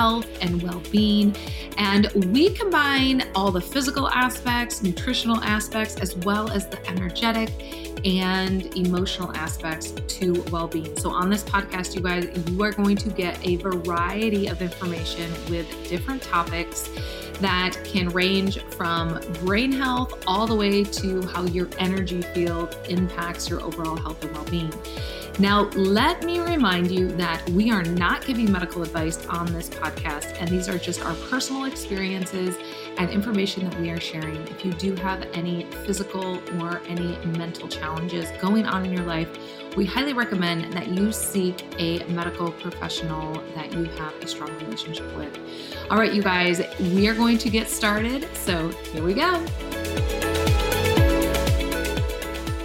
health and well being. And we combine all the physical aspects, nutritional aspects, as well as the energetic and emotional aspects to well being. So, on this podcast, you guys, you are going to get a variety of information with different topics that can range from brain health all the way to how your energy field impacts your overall health and well being. Now, let me remind you that we are not giving medical advice on this podcast, and these are just our personal experiences and information that we are sharing. If you do have any physical or any mental challenges going on in your life, we highly recommend that you seek a medical professional that you have a strong relationship with. All right, you guys, we are going to get started. So here we go.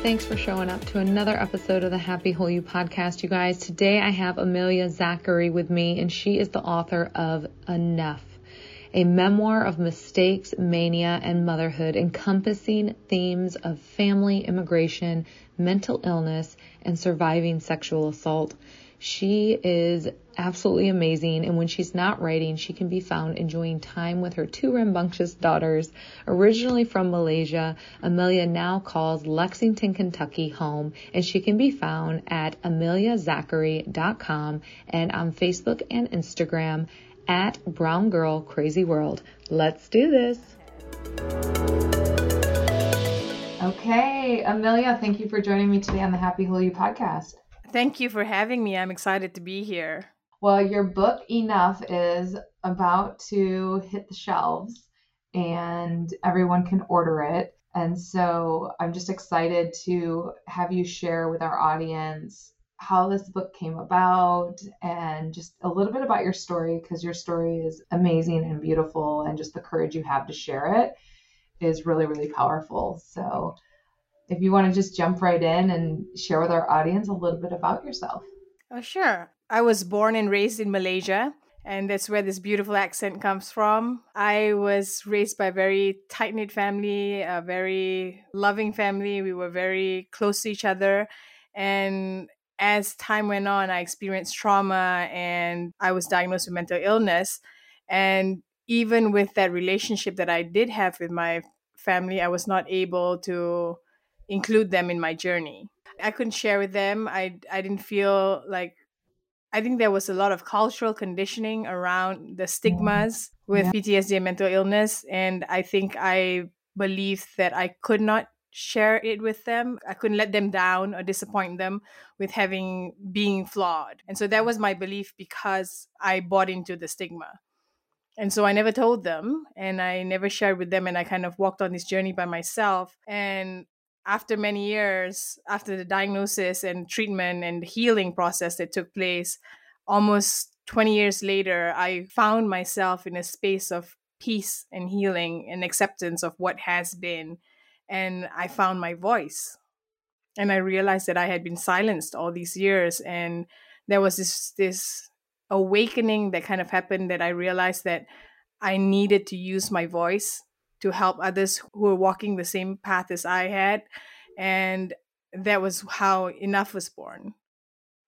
Thanks for showing up to another episode of the Happy Whole You podcast, you guys. Today I have Amelia Zachary with me, and she is the author of Enough, a memoir of mistakes, mania, and motherhood encompassing themes of family, immigration, mental illness, and surviving sexual assault. She is absolutely amazing, and when she's not writing, she can be found enjoying time with her two rambunctious daughters. Originally from Malaysia, Amelia now calls Lexington, Kentucky home, and she can be found at ameliazachary.com and on Facebook and Instagram at Brown Girl Crazy World. Let's do this. Okay, Amelia, thank you for joining me today on the Happy Whole You podcast. Thank you for having me. I'm excited to be here. Well, your book, Enough, is about to hit the shelves and everyone can order it. And so I'm just excited to have you share with our audience how this book came about and just a little bit about your story because your story is amazing and beautiful and just the courage you have to share it is really, really powerful. So if you want to just jump right in and share with our audience a little bit about yourself. Oh, sure. I was born and raised in Malaysia, and that's where this beautiful accent comes from. I was raised by a very tight knit family, a very loving family. We were very close to each other. And as time went on, I experienced trauma and I was diagnosed with mental illness. And even with that relationship that I did have with my family, I was not able to include them in my journey. I couldn't share with them. I I didn't feel like I think there was a lot of cultural conditioning around the stigmas mm. with yeah. PTSD and mental illness and I think I believed that I could not share it with them. I couldn't let them down or disappoint them with having being flawed. And so that was my belief because I bought into the stigma. And so I never told them and I never shared with them and I kind of walked on this journey by myself and after many years after the diagnosis and treatment and healing process that took place almost 20 years later i found myself in a space of peace and healing and acceptance of what has been and i found my voice. And i realized that i had been silenced all these years and there was this this awakening that kind of happened that i realized that i needed to use my voice to help others who were walking the same path as I had. And that was how Enough was born.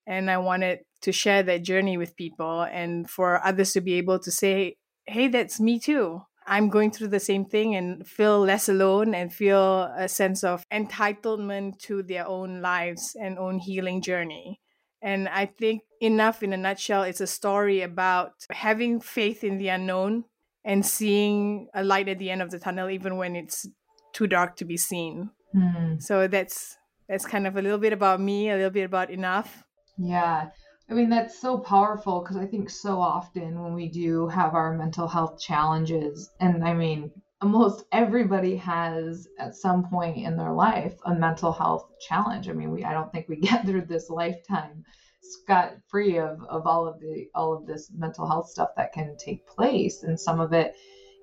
And I wanted to share that journey with people and for others to be able to say, hey, that's me too. I'm going through the same thing and feel less alone and feel a sense of entitlement to their own lives and own healing journey. And I think Enough in a nutshell, it's a story about having faith in the unknown and seeing a light at the end of the tunnel even when it's too dark to be seen. Mm. so that's that's kind of a little bit about me a little bit about enough. Yeah. I mean that's so powerful because i think so often when we do have our mental health challenges and i mean almost everybody has at some point in their life a mental health challenge. I mean we i don't think we get through this lifetime scot free of, of all of the all of this mental health stuff that can take place and some of it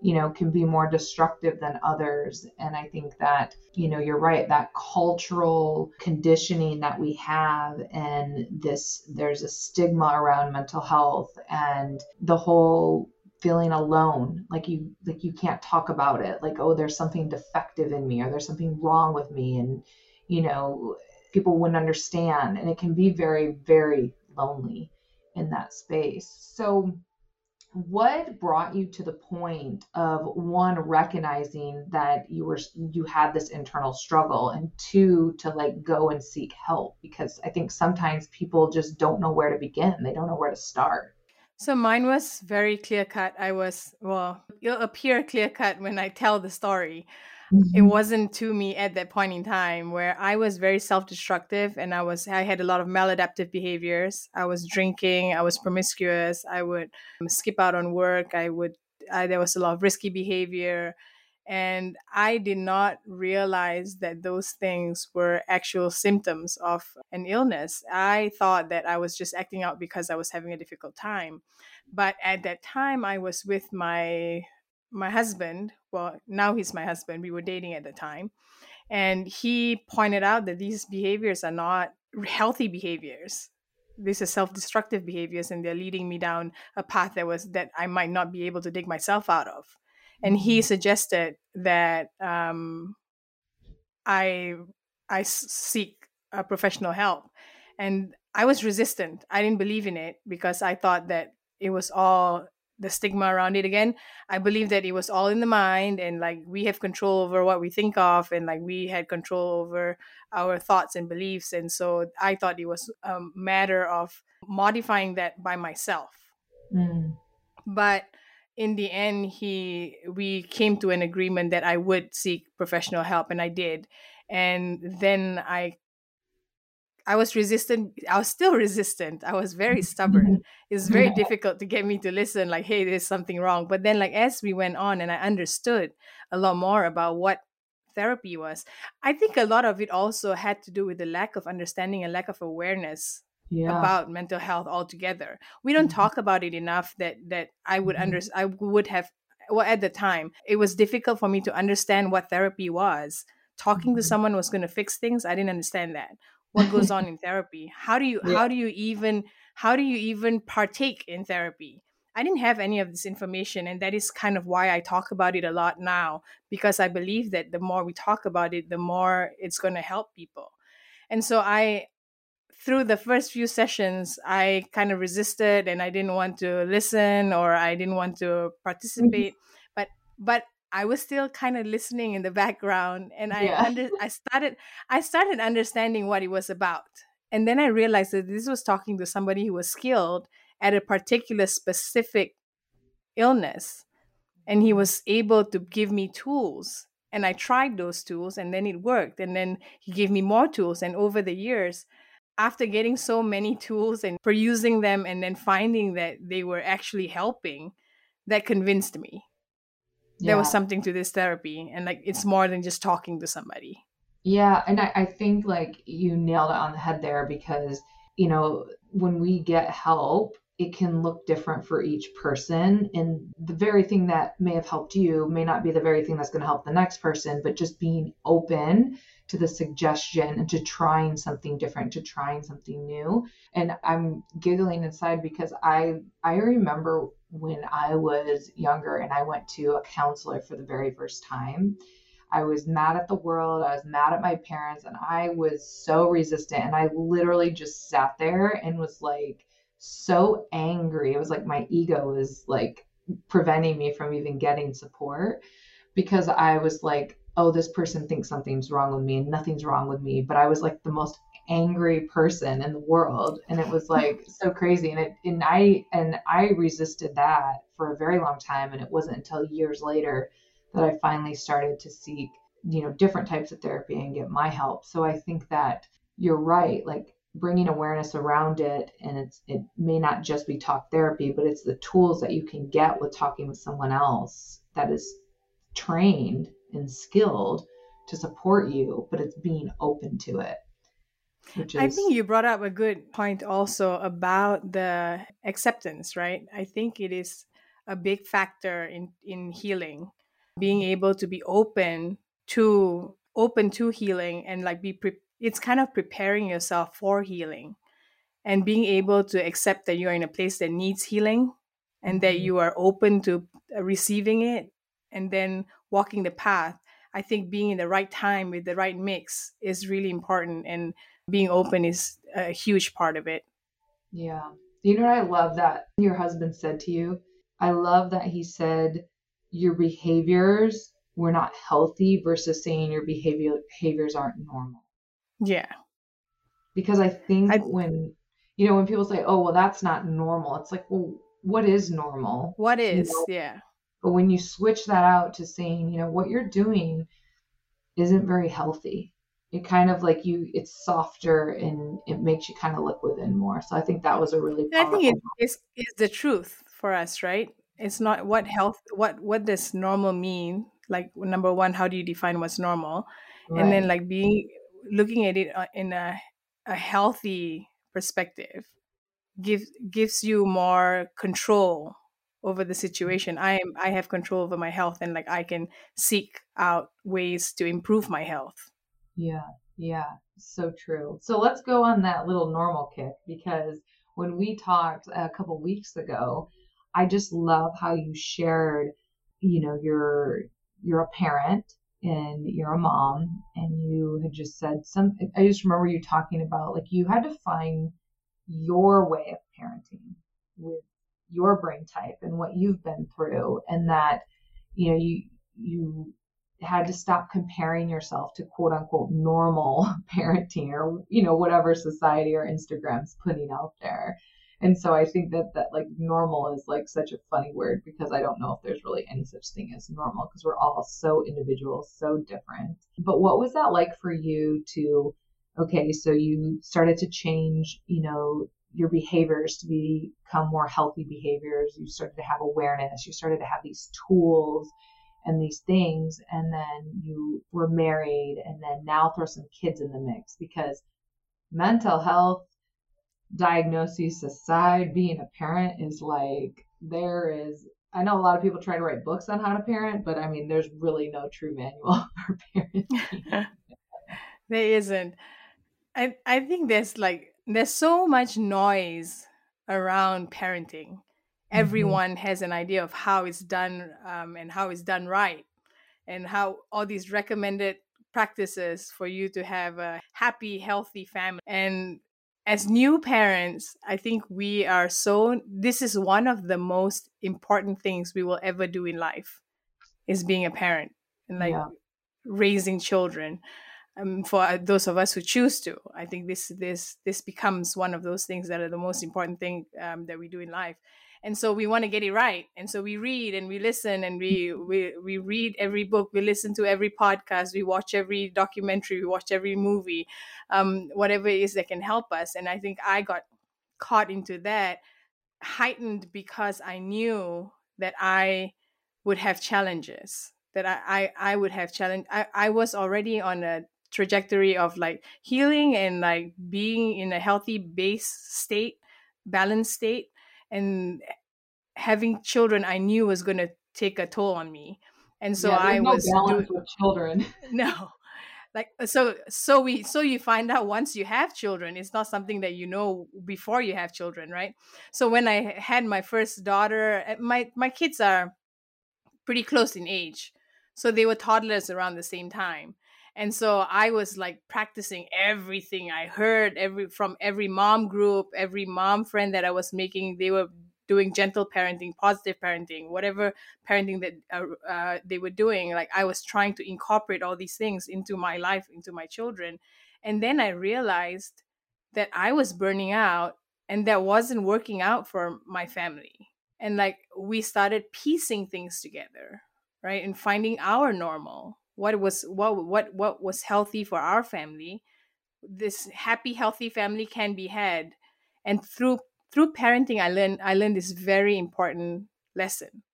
you know can be more destructive than others. And i think that you know you're right that cultural conditioning that we have and this there's a stigma around mental health and the whole feeling alone like you like you can't talk about it. Like oh there's something defective in me or there's something wrong with me and you know people wouldn't understand and it can be very very lonely in that space so what brought you to the point of one recognizing that you were you had this internal struggle and two to like go and seek help because i think sometimes people just don't know where to begin they don't know where to start so mine was very clear cut. I was, well, it'll appear clear cut when I tell the story. Mm-hmm. It wasn't to me at that point in time where I was very self destructive and I was, I had a lot of maladaptive behaviors. I was drinking, I was promiscuous, I would skip out on work, I would, I, there was a lot of risky behavior. And I did not realize that those things were actual symptoms of an illness. I thought that I was just acting out because I was having a difficult time. But at that time, I was with my my husband. Well, now he's my husband. We were dating at the time. And he pointed out that these behaviors are not healthy behaviors these are self-destructive behaviors and they're leading me down a path that was that i might not be able to dig myself out of and he mm-hmm. suggested that um, I I seek a professional help, and I was resistant. I didn't believe in it because I thought that it was all the stigma around it again. I believe that it was all in the mind, and like we have control over what we think of, and like we had control over our thoughts and beliefs, and so I thought it was a matter of modifying that by myself. Mm. But in the end he we came to an agreement that I would seek professional help and I did and then I I was resistant I was still resistant I was very stubborn it's very difficult to get me to listen like hey there's something wrong but then like as we went on and I understood a lot more about what therapy was I think a lot of it also had to do with the lack of understanding and lack of awareness yeah. about mental health altogether. We don't mm-hmm. talk about it enough that that I would mm-hmm. under I would have well at the time it was difficult for me to understand what therapy was. Talking mm-hmm. to someone was going to fix things. I didn't understand that. What goes on in therapy? How do you yeah. how do you even how do you even partake in therapy? I didn't have any of this information, and that is kind of why I talk about it a lot now because I believe that the more we talk about it, the more it's going to help people. And so I through the first few sessions, I kind of resisted and I didn't want to listen or I didn't want to mm-hmm. participate. Mm-hmm. But but I was still kind of listening in the background, and I yeah. under, I started I started understanding what it was about, and then I realized that this was talking to somebody who was skilled at a particular specific illness, and he was able to give me tools. And I tried those tools, and then it worked. And then he gave me more tools, and over the years, after getting so many tools and for using them and then finding that they were actually helping, that convinced me. Yeah. There was something to this therapy and like it's more than just talking to somebody. Yeah, and I, I think like you nailed it on the head there because, you know, when we get help, it can look different for each person. And the very thing that may have helped you may not be the very thing that's going to help the next person, but just being open to the suggestion and to trying something different, to trying something new. And I'm giggling inside because I I remember when I was younger and I went to a counselor for the very first time. I was mad at the world. I was mad at my parents and I was so resistant and I literally just sat there and was like so angry. It was like my ego was like preventing me from even getting support because I was like oh, this person thinks something's wrong with me and nothing's wrong with me. But I was like the most angry person in the world. And it was like so crazy. And it, and I, and I resisted that for a very long time. And it wasn't until years later that I finally started to seek, you know, different types of therapy and get my help. So I think that you're right. Like, bringing awareness around it and it's it may not just be talk therapy but it's the tools that you can get with talking with someone else that is trained and skilled to support you, but it's being open to it. Is... I think you brought up a good point also about the acceptance, right? I think it is a big factor in in healing, being able to be open to open to healing and like be pre- it's kind of preparing yourself for healing and being able to accept that you're in a place that needs healing and that Mhm. you are open to uh, receiving it and then walking the path i think being in the right time with the right mix is really important and being open is a huge part of it Yeah. You know what I love that your husband said to you? I love that he said your behaviors were not healthy versus saying your behavior behaviors aren't normal. yeah Because I think I- when you know when people say, "Oh, well that's not normal." It's like, "Well, what is normal?" what is know, yeah But when you switch that out to saying, you know, what you're doing isn't very healthy. It kind of like you it's softer and it makes you kind of look within more. So I think that was a really I think it is is the truth for us, right? It's not what health what what does normal mean? Like number one, how do you define what's normal? And then like being looking at it uh, in a a healthy perspective gives gives you more control over the situation. I am I have control over my health and like I can seek out ways to improve my health. Yeah, yeah, so true. So let's go on that little normal kick because when we talked a couple weeks ago, I just love how you shared, you know, you're you're a parent and you're a mom and you had just said some I just remember you talking about like you had to find your way of parenting with your brain type and what you've been through and that you know you you had to stop comparing yourself to quote unquote normal parenting or you know whatever society or Instagram's putting out there. And so I think that that like normal is like such a funny word because I don't know if there's really any such thing as normal because we're all so individual, so different. But what was that like for you to okay, so you started to change, you know, your behaviors to become more healthy behaviors. You started to have awareness. You started to have these tools and these things and then you were married and then now throw some kids in the mix because mental health diagnoses aside being a parent is like there is i know a lot of people try to write books on how to parent but i mean there's really no true manual for parenting there isn't. I I think there's like there's so much noise around parenting. Everyone has an idea of how it's done um, and how it's done right, and how all these recommended practices for you to have a happy, healthy family. And as new parents, I think we are so. This is one of the most important things we will ever do in life, is being a parent and like Yeah. raising children um, for uh, those of us who choose to. I think this this this becomes one of those things that are the most important thing um, that we do in life. And so we want to get it right. And so we read and we listen and we we we read every book, we listen to every podcast, we watch every documentary, we watch every movie, um, whatever it is that can help us. And I think I got caught into that heightened because I knew that I would have challenges that I, I, I would have challenge I, I was already on a trajectory of like healing and like being in a healthy base state balanced state and having children i knew was going to take a toll on me and so Yeah, i no was balance doing with children. No like so so we so you find out once you have children it's not something that you know before you have children right? So when i had my first daughter uh, my my kids are pretty close in age so they were toddlers around the same time and so i was like practicing everything i heard every from every mom group every mom friend that i was making they were doing gentle parenting positive parenting whatever parenting that uh, uh, they were doing like i was trying to incorporate all these things into my life into my children. And then i realized that i was burning out and that wasn't working out for my family. And like we started piecing things together right and finding our normal what was what what what was healthy for our family this happy healthy family can be had. And through through parenting i learned i learned this very important lesson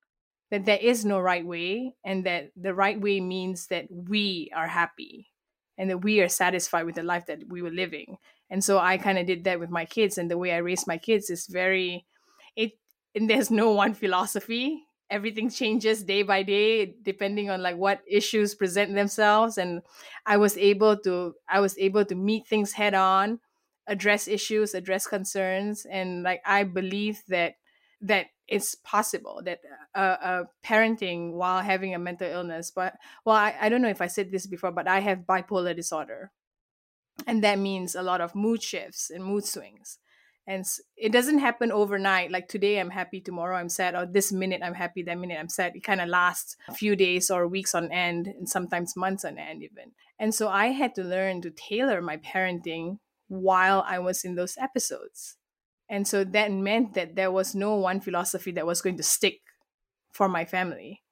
that there is no right way and that the right way means that we are happy and that we are satisfied with the life that we were living. And so i kind of did that with my kids and the way i raised my kids is very it and there's no one philosophy everything changes day by day depending on like what issues present themselves and i was able to i was able to meet things head on address issues address concerns and like i believe that that it's possible that uh, uh, parenting while having a mental illness but well I, I don't know if i said this before but i have bipolar disorder. And that means a lot of mood shifts and mood swings and it doesn't happen overnight like today i'm happy tomorrow i'm sad or this minute i'm happy that minute i'm sad. It kind of lasts a few days or weeks on end and sometimes months on end even. And so i had to learn to tailor my parenting while i was in those episodes. And so that meant that there was no one philosophy that was going to stick for my family.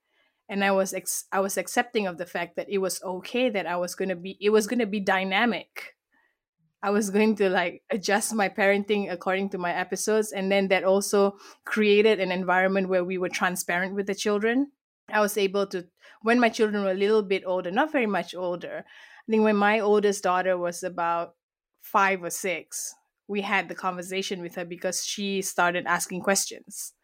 And i was ex- i was accepting of the fact that it was okay that i was going to be it was going to be dynamic I was going to like adjust my parenting according to my episodes. And then that also created an environment where we were transparent with the children. I was able to, when my children were a little bit older, not very much older, I think when my oldest daughter was about five or six, we had the conversation with her because she started asking questions.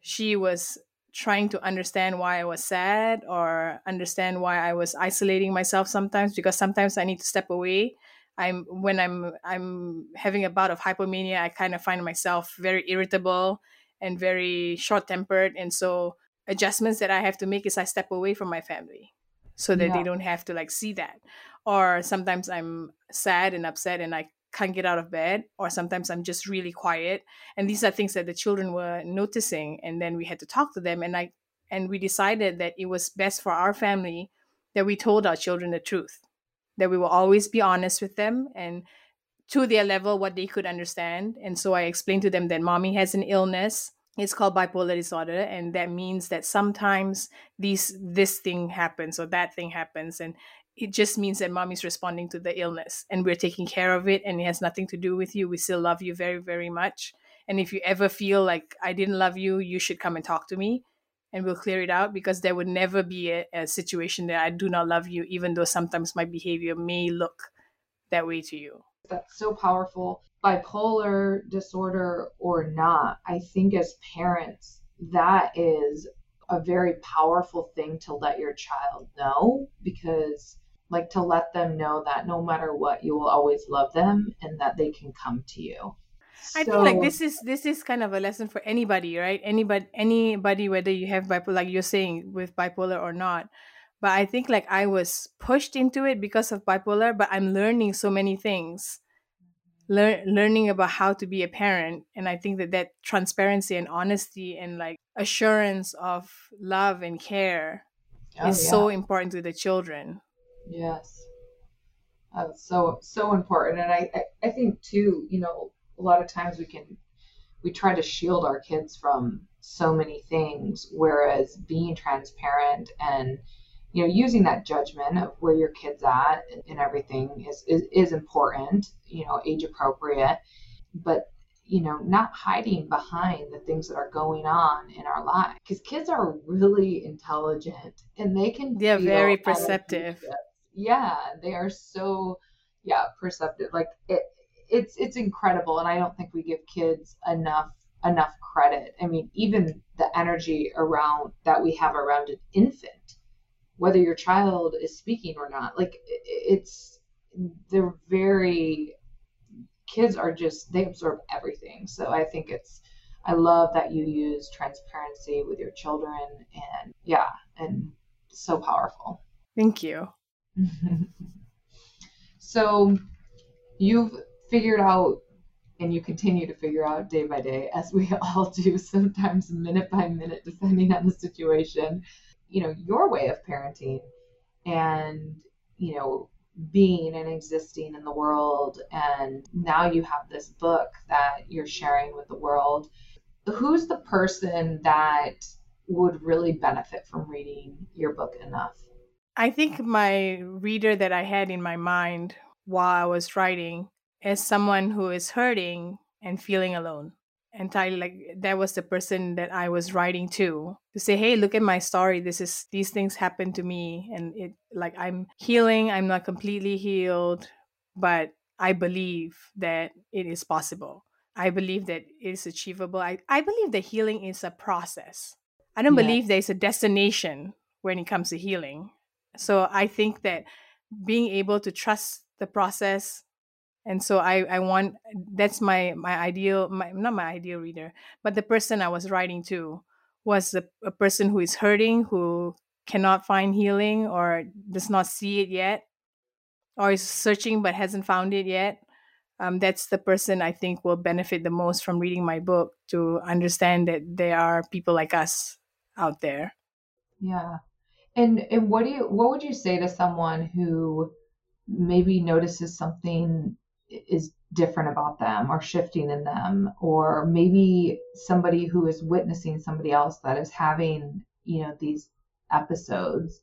She was trying to understand why I was sad or understand why I was isolating myself sometimes because sometimes I need to step away I'm when I'm I'm having a bout of hypomania, I kind of find myself very irritable and very short tempered, and so adjustments that I have to make is I step away from my family so that yeah. they don't have to like see that. Or sometimes I'm sad and upset and I can't get out of bed, or sometimes I'm just really quiet. And these are things that the children were noticing, and then we had to talk to them, and I and we decided that it was best for our family that we told our children the truth that we will always be honest with them and to their level what they could understand. And so I explained to them that mommy has an illness. It's called bipolar disorder, and that means that sometimes these this thing happens or that thing happens, and it just means that mommy's responding to the illness, and we're taking care of it, and it has nothing to do with you. We still love you very, very much. And if you ever feel like I didn't love you, you should come and talk to me and we'll clear it out because there would never be a, a, situation that I do not love you, even though sometimes my behavior may look that way to you. That's so powerful. Bipolar disorder or not, I think as parents, that is a very powerful thing to let your child know because like to let them know that no matter what you will always love them and that they can come to you I think like this is this is kind of a lesson for anybody, right? Anybody anybody whether you have bipolar like you're saying with bipolar or not. But I think like I was pushed into it because of bipolar, but I'm learning so many things. Learn, learning about how to be a parent and i think that that transparency and honesty and like assurance of love and care oh, is yeah. so important to the children yes that's so so important and I, I i think too you know a lot of times we can we try to shield our kids from so many things whereas being transparent and you know using that judgment of where your kids at and, everything is, is is important you know age appropriate but you know not hiding behind the things that are going on in our life. Because kids are really intelligent and they can they're very perceptive. Yeah they are so yeah perceptive. Like it it's it's incredible and i don't think we give kids enough enough credit. I mean even the energy around that we have around an infant whether your child is speaking or not like it's they're very kids are just they absorb everything. So i think it's i love that you use transparency with your children and yeah and so powerful. Thank you. So you've figured out and you continue to figure out day by day as we all do sometimes minute by minute depending on the situation you know your way of parenting and you know being and existing in the world. And now you have this book that you're sharing with the world. Who's the person that would really benefit from reading your book enough? I think my reader that i had in my mind while i was writing as someone who is hurting and feeling alone. Entirely like that was the person that i was writing to to say hey look at my story. This is these things happened to me and it like i'm healing. I'm not completely healed but i believe that it is possible. I believe that it is achievable. I, I believe that healing is a process. I don't yeah. believe there's a destination when it comes to healing. So i think that being able to trust the process and so i i want that's my my ideal my not my ideal reader but the person i was writing to was a, a person who is hurting who cannot find healing or does not see it yet or is searching but hasn't found it yet. Um, that's the person i think will benefit the most from reading my book to understand that there are people like us out there. Yeah. And and what do you what would you say to someone who maybe notices something is different about them or shifting in them or maybe somebody who is witnessing somebody else that is having you know these episodes.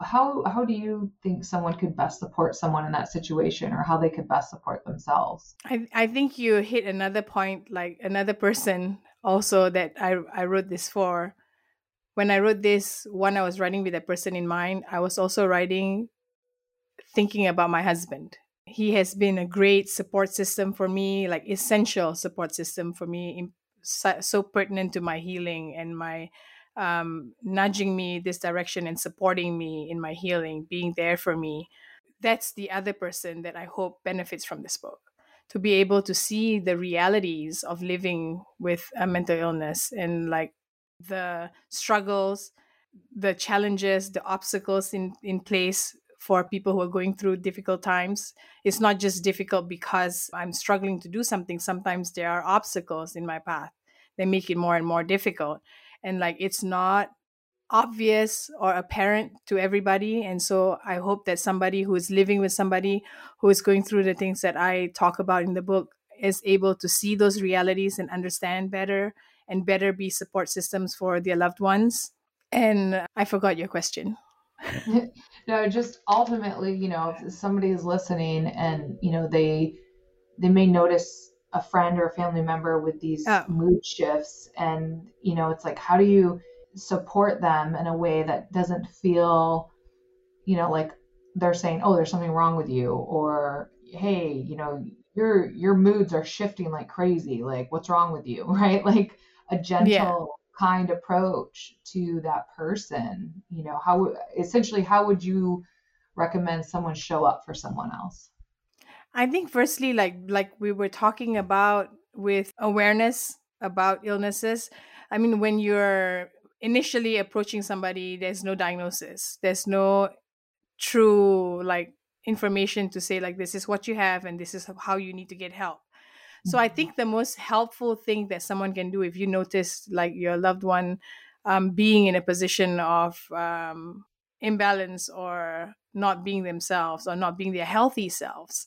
How how do you think someone could best support someone in that situation or how they could best support themselves? I i think you hit another point like another person also that i i wrote this for. When i wrote this one i was writing with a person in mind. I was also writing thinking about my husband he has been a great support system for me like essential support system for me so, pertinent to my healing and my um, nudging me this direction and supporting me in my healing being there for me. That's the other person that i hope benefits from this book to be able to see the realities of living with a mental illness and like the struggles the challenges the obstacles in in place for people who are going through difficult times. It's not just difficult because I'm struggling to do something. Sometimes there are obstacles in my path that make it more and more difficult. And like it's not obvious or apparent to everybody. And so I hope that somebody who is living with somebody who is going through the things that I talk about in the book is able to see those realities and understand better and better be support systems for their loved ones. And I forgot your question. no, just ultimately, you know, if somebody is listening and, you know, they they may notice a friend or a family member with these oh. mood shifts and, you know, it's like how do you support them in a way that doesn't feel, you know, like they're saying, "Oh, there's something wrong with you," or "Hey, you know, your your moods are shifting like crazy. Like, what's wrong with you?" Right? Like a gentle yeah kind approach to that person you know how essentially how would you recommend someone show up for someone else? I think firstly like like we were talking about with awareness about illnesses i mean when you're initially approaching somebody there's no diagnosis. There's no true like information to say like this is what you have and this is how you need to get help so I think the most helpful thing that someone can do if you notice like your loved one um, being in a position of um, imbalance or not being themselves or not being their healthy selves,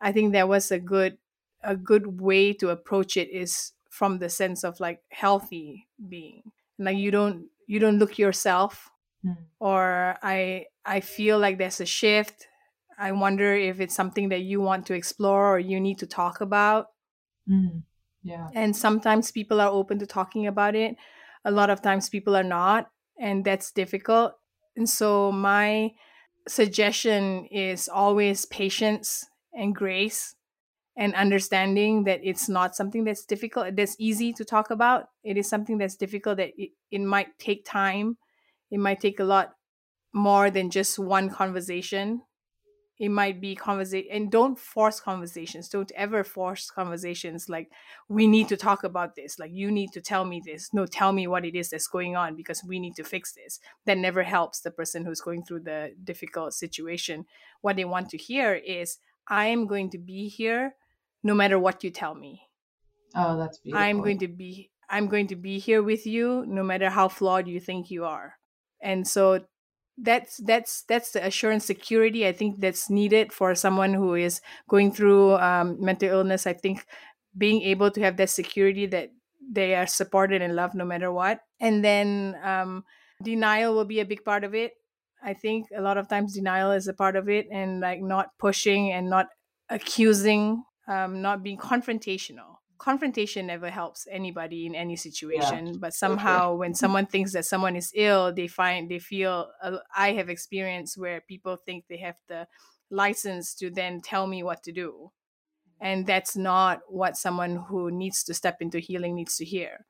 I think that was a good a good way to approach it is from the sense of like healthy being. Like you don't you don't look yourself mm. or I I feel like there's a shift. I wonder if it's something that you want to explore or you need to talk about Mm, yeah. And sometimes people are open to talking about it. A lot of times people are not, and that's difficult. And so my suggestion is always patience and grace and understanding that it's not something that's difficult that's easy to talk about it is something that's difficult that it, it might take time it might take a lot more than just one conversation it might be conversation and don't force conversations don't ever force conversations like we need to talk about this like you need to tell me this no tell me what it is that's going on because we need to fix this. That never helps the person who's going through the difficult situation. What they want to hear is i am going to be here no matter what you tell me. Oh that's beautiful i'm going to be i'm going to be here with you no matter how flawed you think you are. And so that's that's that's the assurance security i think that's needed for someone who is going through um, mental illness. I think being able to have that security that they are supported and loved no matter what. And then um, denial will be a big part of it. I think a lot of times denial is a part of it and like not pushing and not accusing um, not being confrontational confrontation never helps anybody in any situation yeah. but somehow okay. when someone thinks that someone is ill they find they feel uh, i have experience where people think they have the license to then tell me what to do and that's not what someone who needs to step into healing needs to hear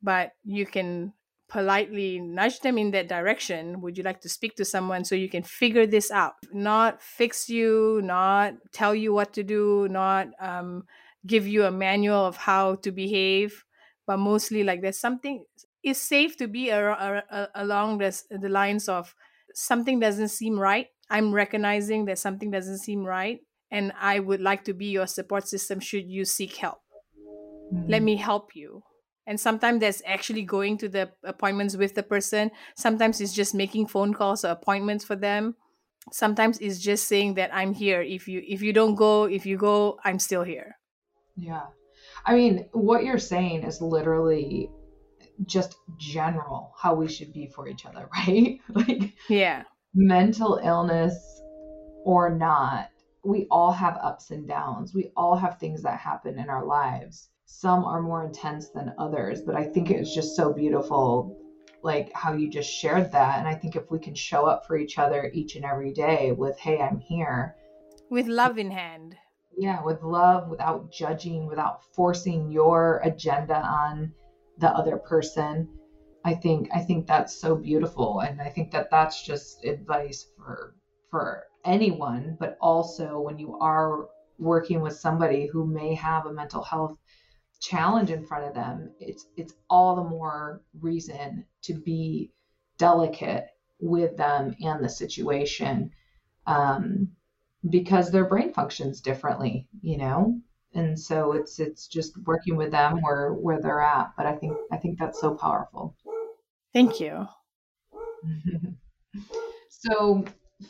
but you can politely nudge them in that direction. Would you like to speak to someone so you can figure this out? Not fix you, not tell you what to do, not um, give you a manual of how to behave, but mostly like there's something it's safe to be a, a, a, along this, the lines of something doesn't seem right. I'm recognizing that something doesn't seem right, and I would like to be your support system should you seek help. Mm-hmm. Let me help you. And sometimes that's actually going to the appointments with the person. Sometimes it's just making phone calls or appointments for them. Sometimes it's just saying that I'm here. If you if you don't go, if you go, I'm still here. Yeah. I mean, what you're saying is literally just general how we should be for each other, right? like Yeah. Mental illness or not, we all have ups and downs. We all have things that happen in our lives some are more intense than others but i think it's just so beautiful like how you just shared that and i think if we can show up for each other each and every day with hey i'm here with love in hand yeah with love without judging without forcing your agenda on the other person. I think i think that's so beautiful and i think that that's just advice for for anyone but also when you are working with somebody who may have a mental health challenge in front of them, it's it's all the more reason to be delicate with them and the situation. Um, because their brain functions differently, you know. And so it's it's just working with them where where they're at. But I think I think that's so powerful. Thank you. so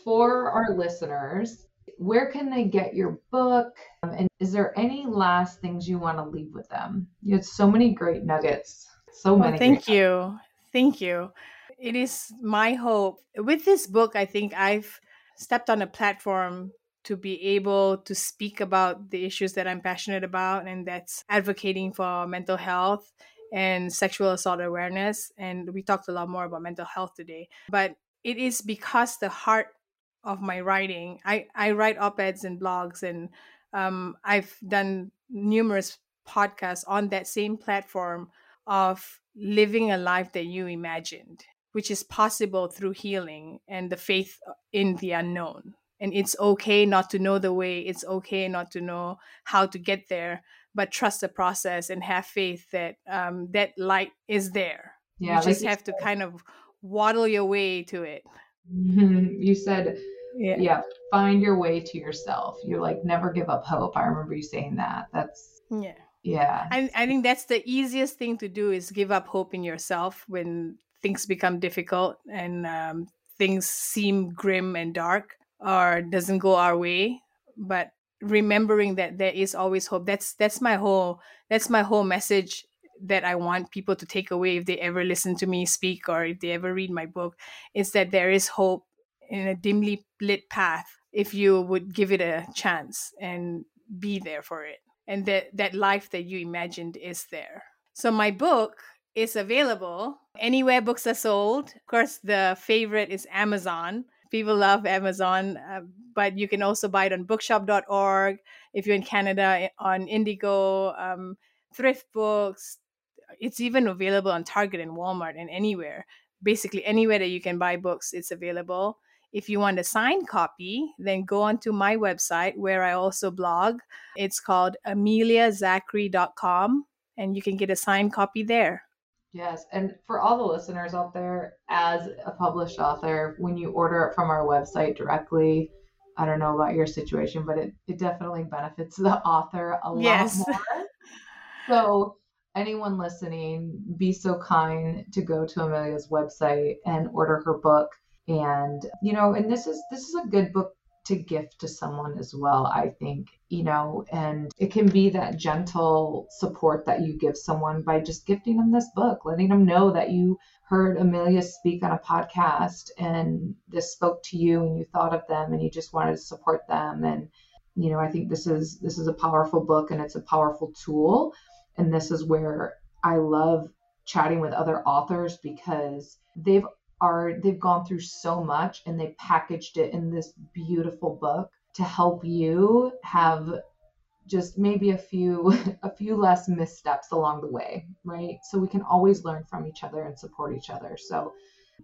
for our listeners, where can they get your book? Um, and is there any last things you want to leave with them? You had so many great nuggets. So well, many. Thank you. Nuggets. Thank you. It is my hope. With this book, I think I've stepped on a platform to be able to speak about the issues that I'm passionate about, and that's advocating for mental health and sexual assault awareness. And we talked a lot more about mental health today. But it is because the heart of my writing. I, I write op eds and blogs, and um, I've done numerous podcasts on that same platform of living a life that you imagined, which is possible through healing and the faith in the unknown. And it's okay not to know the way, it's okay not to know how to get there, but trust the process and have faith that um, that light is there. Yeah, you just have to kind of waddle your way to it. You said yeah. yeah find your way to yourself. You're like never give up hope. I remember you saying that. That's yeah. Yeah. I, I think that's the easiest thing to do is give up hope in yourself when things become difficult and um, things seem grim and dark or doesn't go our way but remembering that there is always hope. That's that's my whole that's my whole message that I want people to take away if they ever listen to me speak or if they ever read my book is that there is hope in a dimly lit path if you would give it a chance and be there for it. And that that life that you imagined is there. So my book is available. Anywhere books are sold. Of course the favorite is amazon people love amazon uh, but you can also buy it on bookshop.org if you're in canada on indigo um, thrift books it's even available on target and walmart and anywhere basically anywhere that you can buy books it's available if you want a signed copy, then go onto my website where I also blog. It's called ameliazachary.com and you can get a signed copy there. Yes. And for all the listeners out there, as a published author, when you order it from our website directly, I don't know about your situation, but it, it definitely benefits the author a yes. lot more. so, anyone listening, be so kind to go to Amelia's website and order her book and you know and this is this is a good book to gift to someone as well i think you know and it can be that gentle support that you give someone by just gifting them this book letting them know that you heard amelia speak on a podcast and this spoke to you and you thought of them and you just wanted to support them. And you know i think this is this is a powerful book and it's a powerful tool. And this is where i love chatting with other authors because they've are they've gone through so much and they packaged it in this beautiful book to help you have just maybe a few a few less missteps along the way right? So we can always learn from each other and support each other. So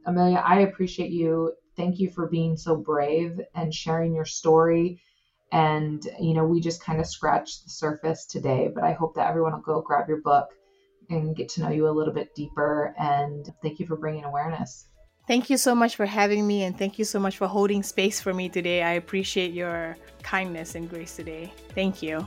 amelia i appreciate you. Thank you for being so brave and sharing your story. And you know we just kind of scratched the surface today but i hope that everyone will go grab your book and get to know you a little bit deeper. And thank you for bringing awareness Thank you so much for having me and thank you so much for holding space for me today. I appreciate your kindness and grace today. Thank you.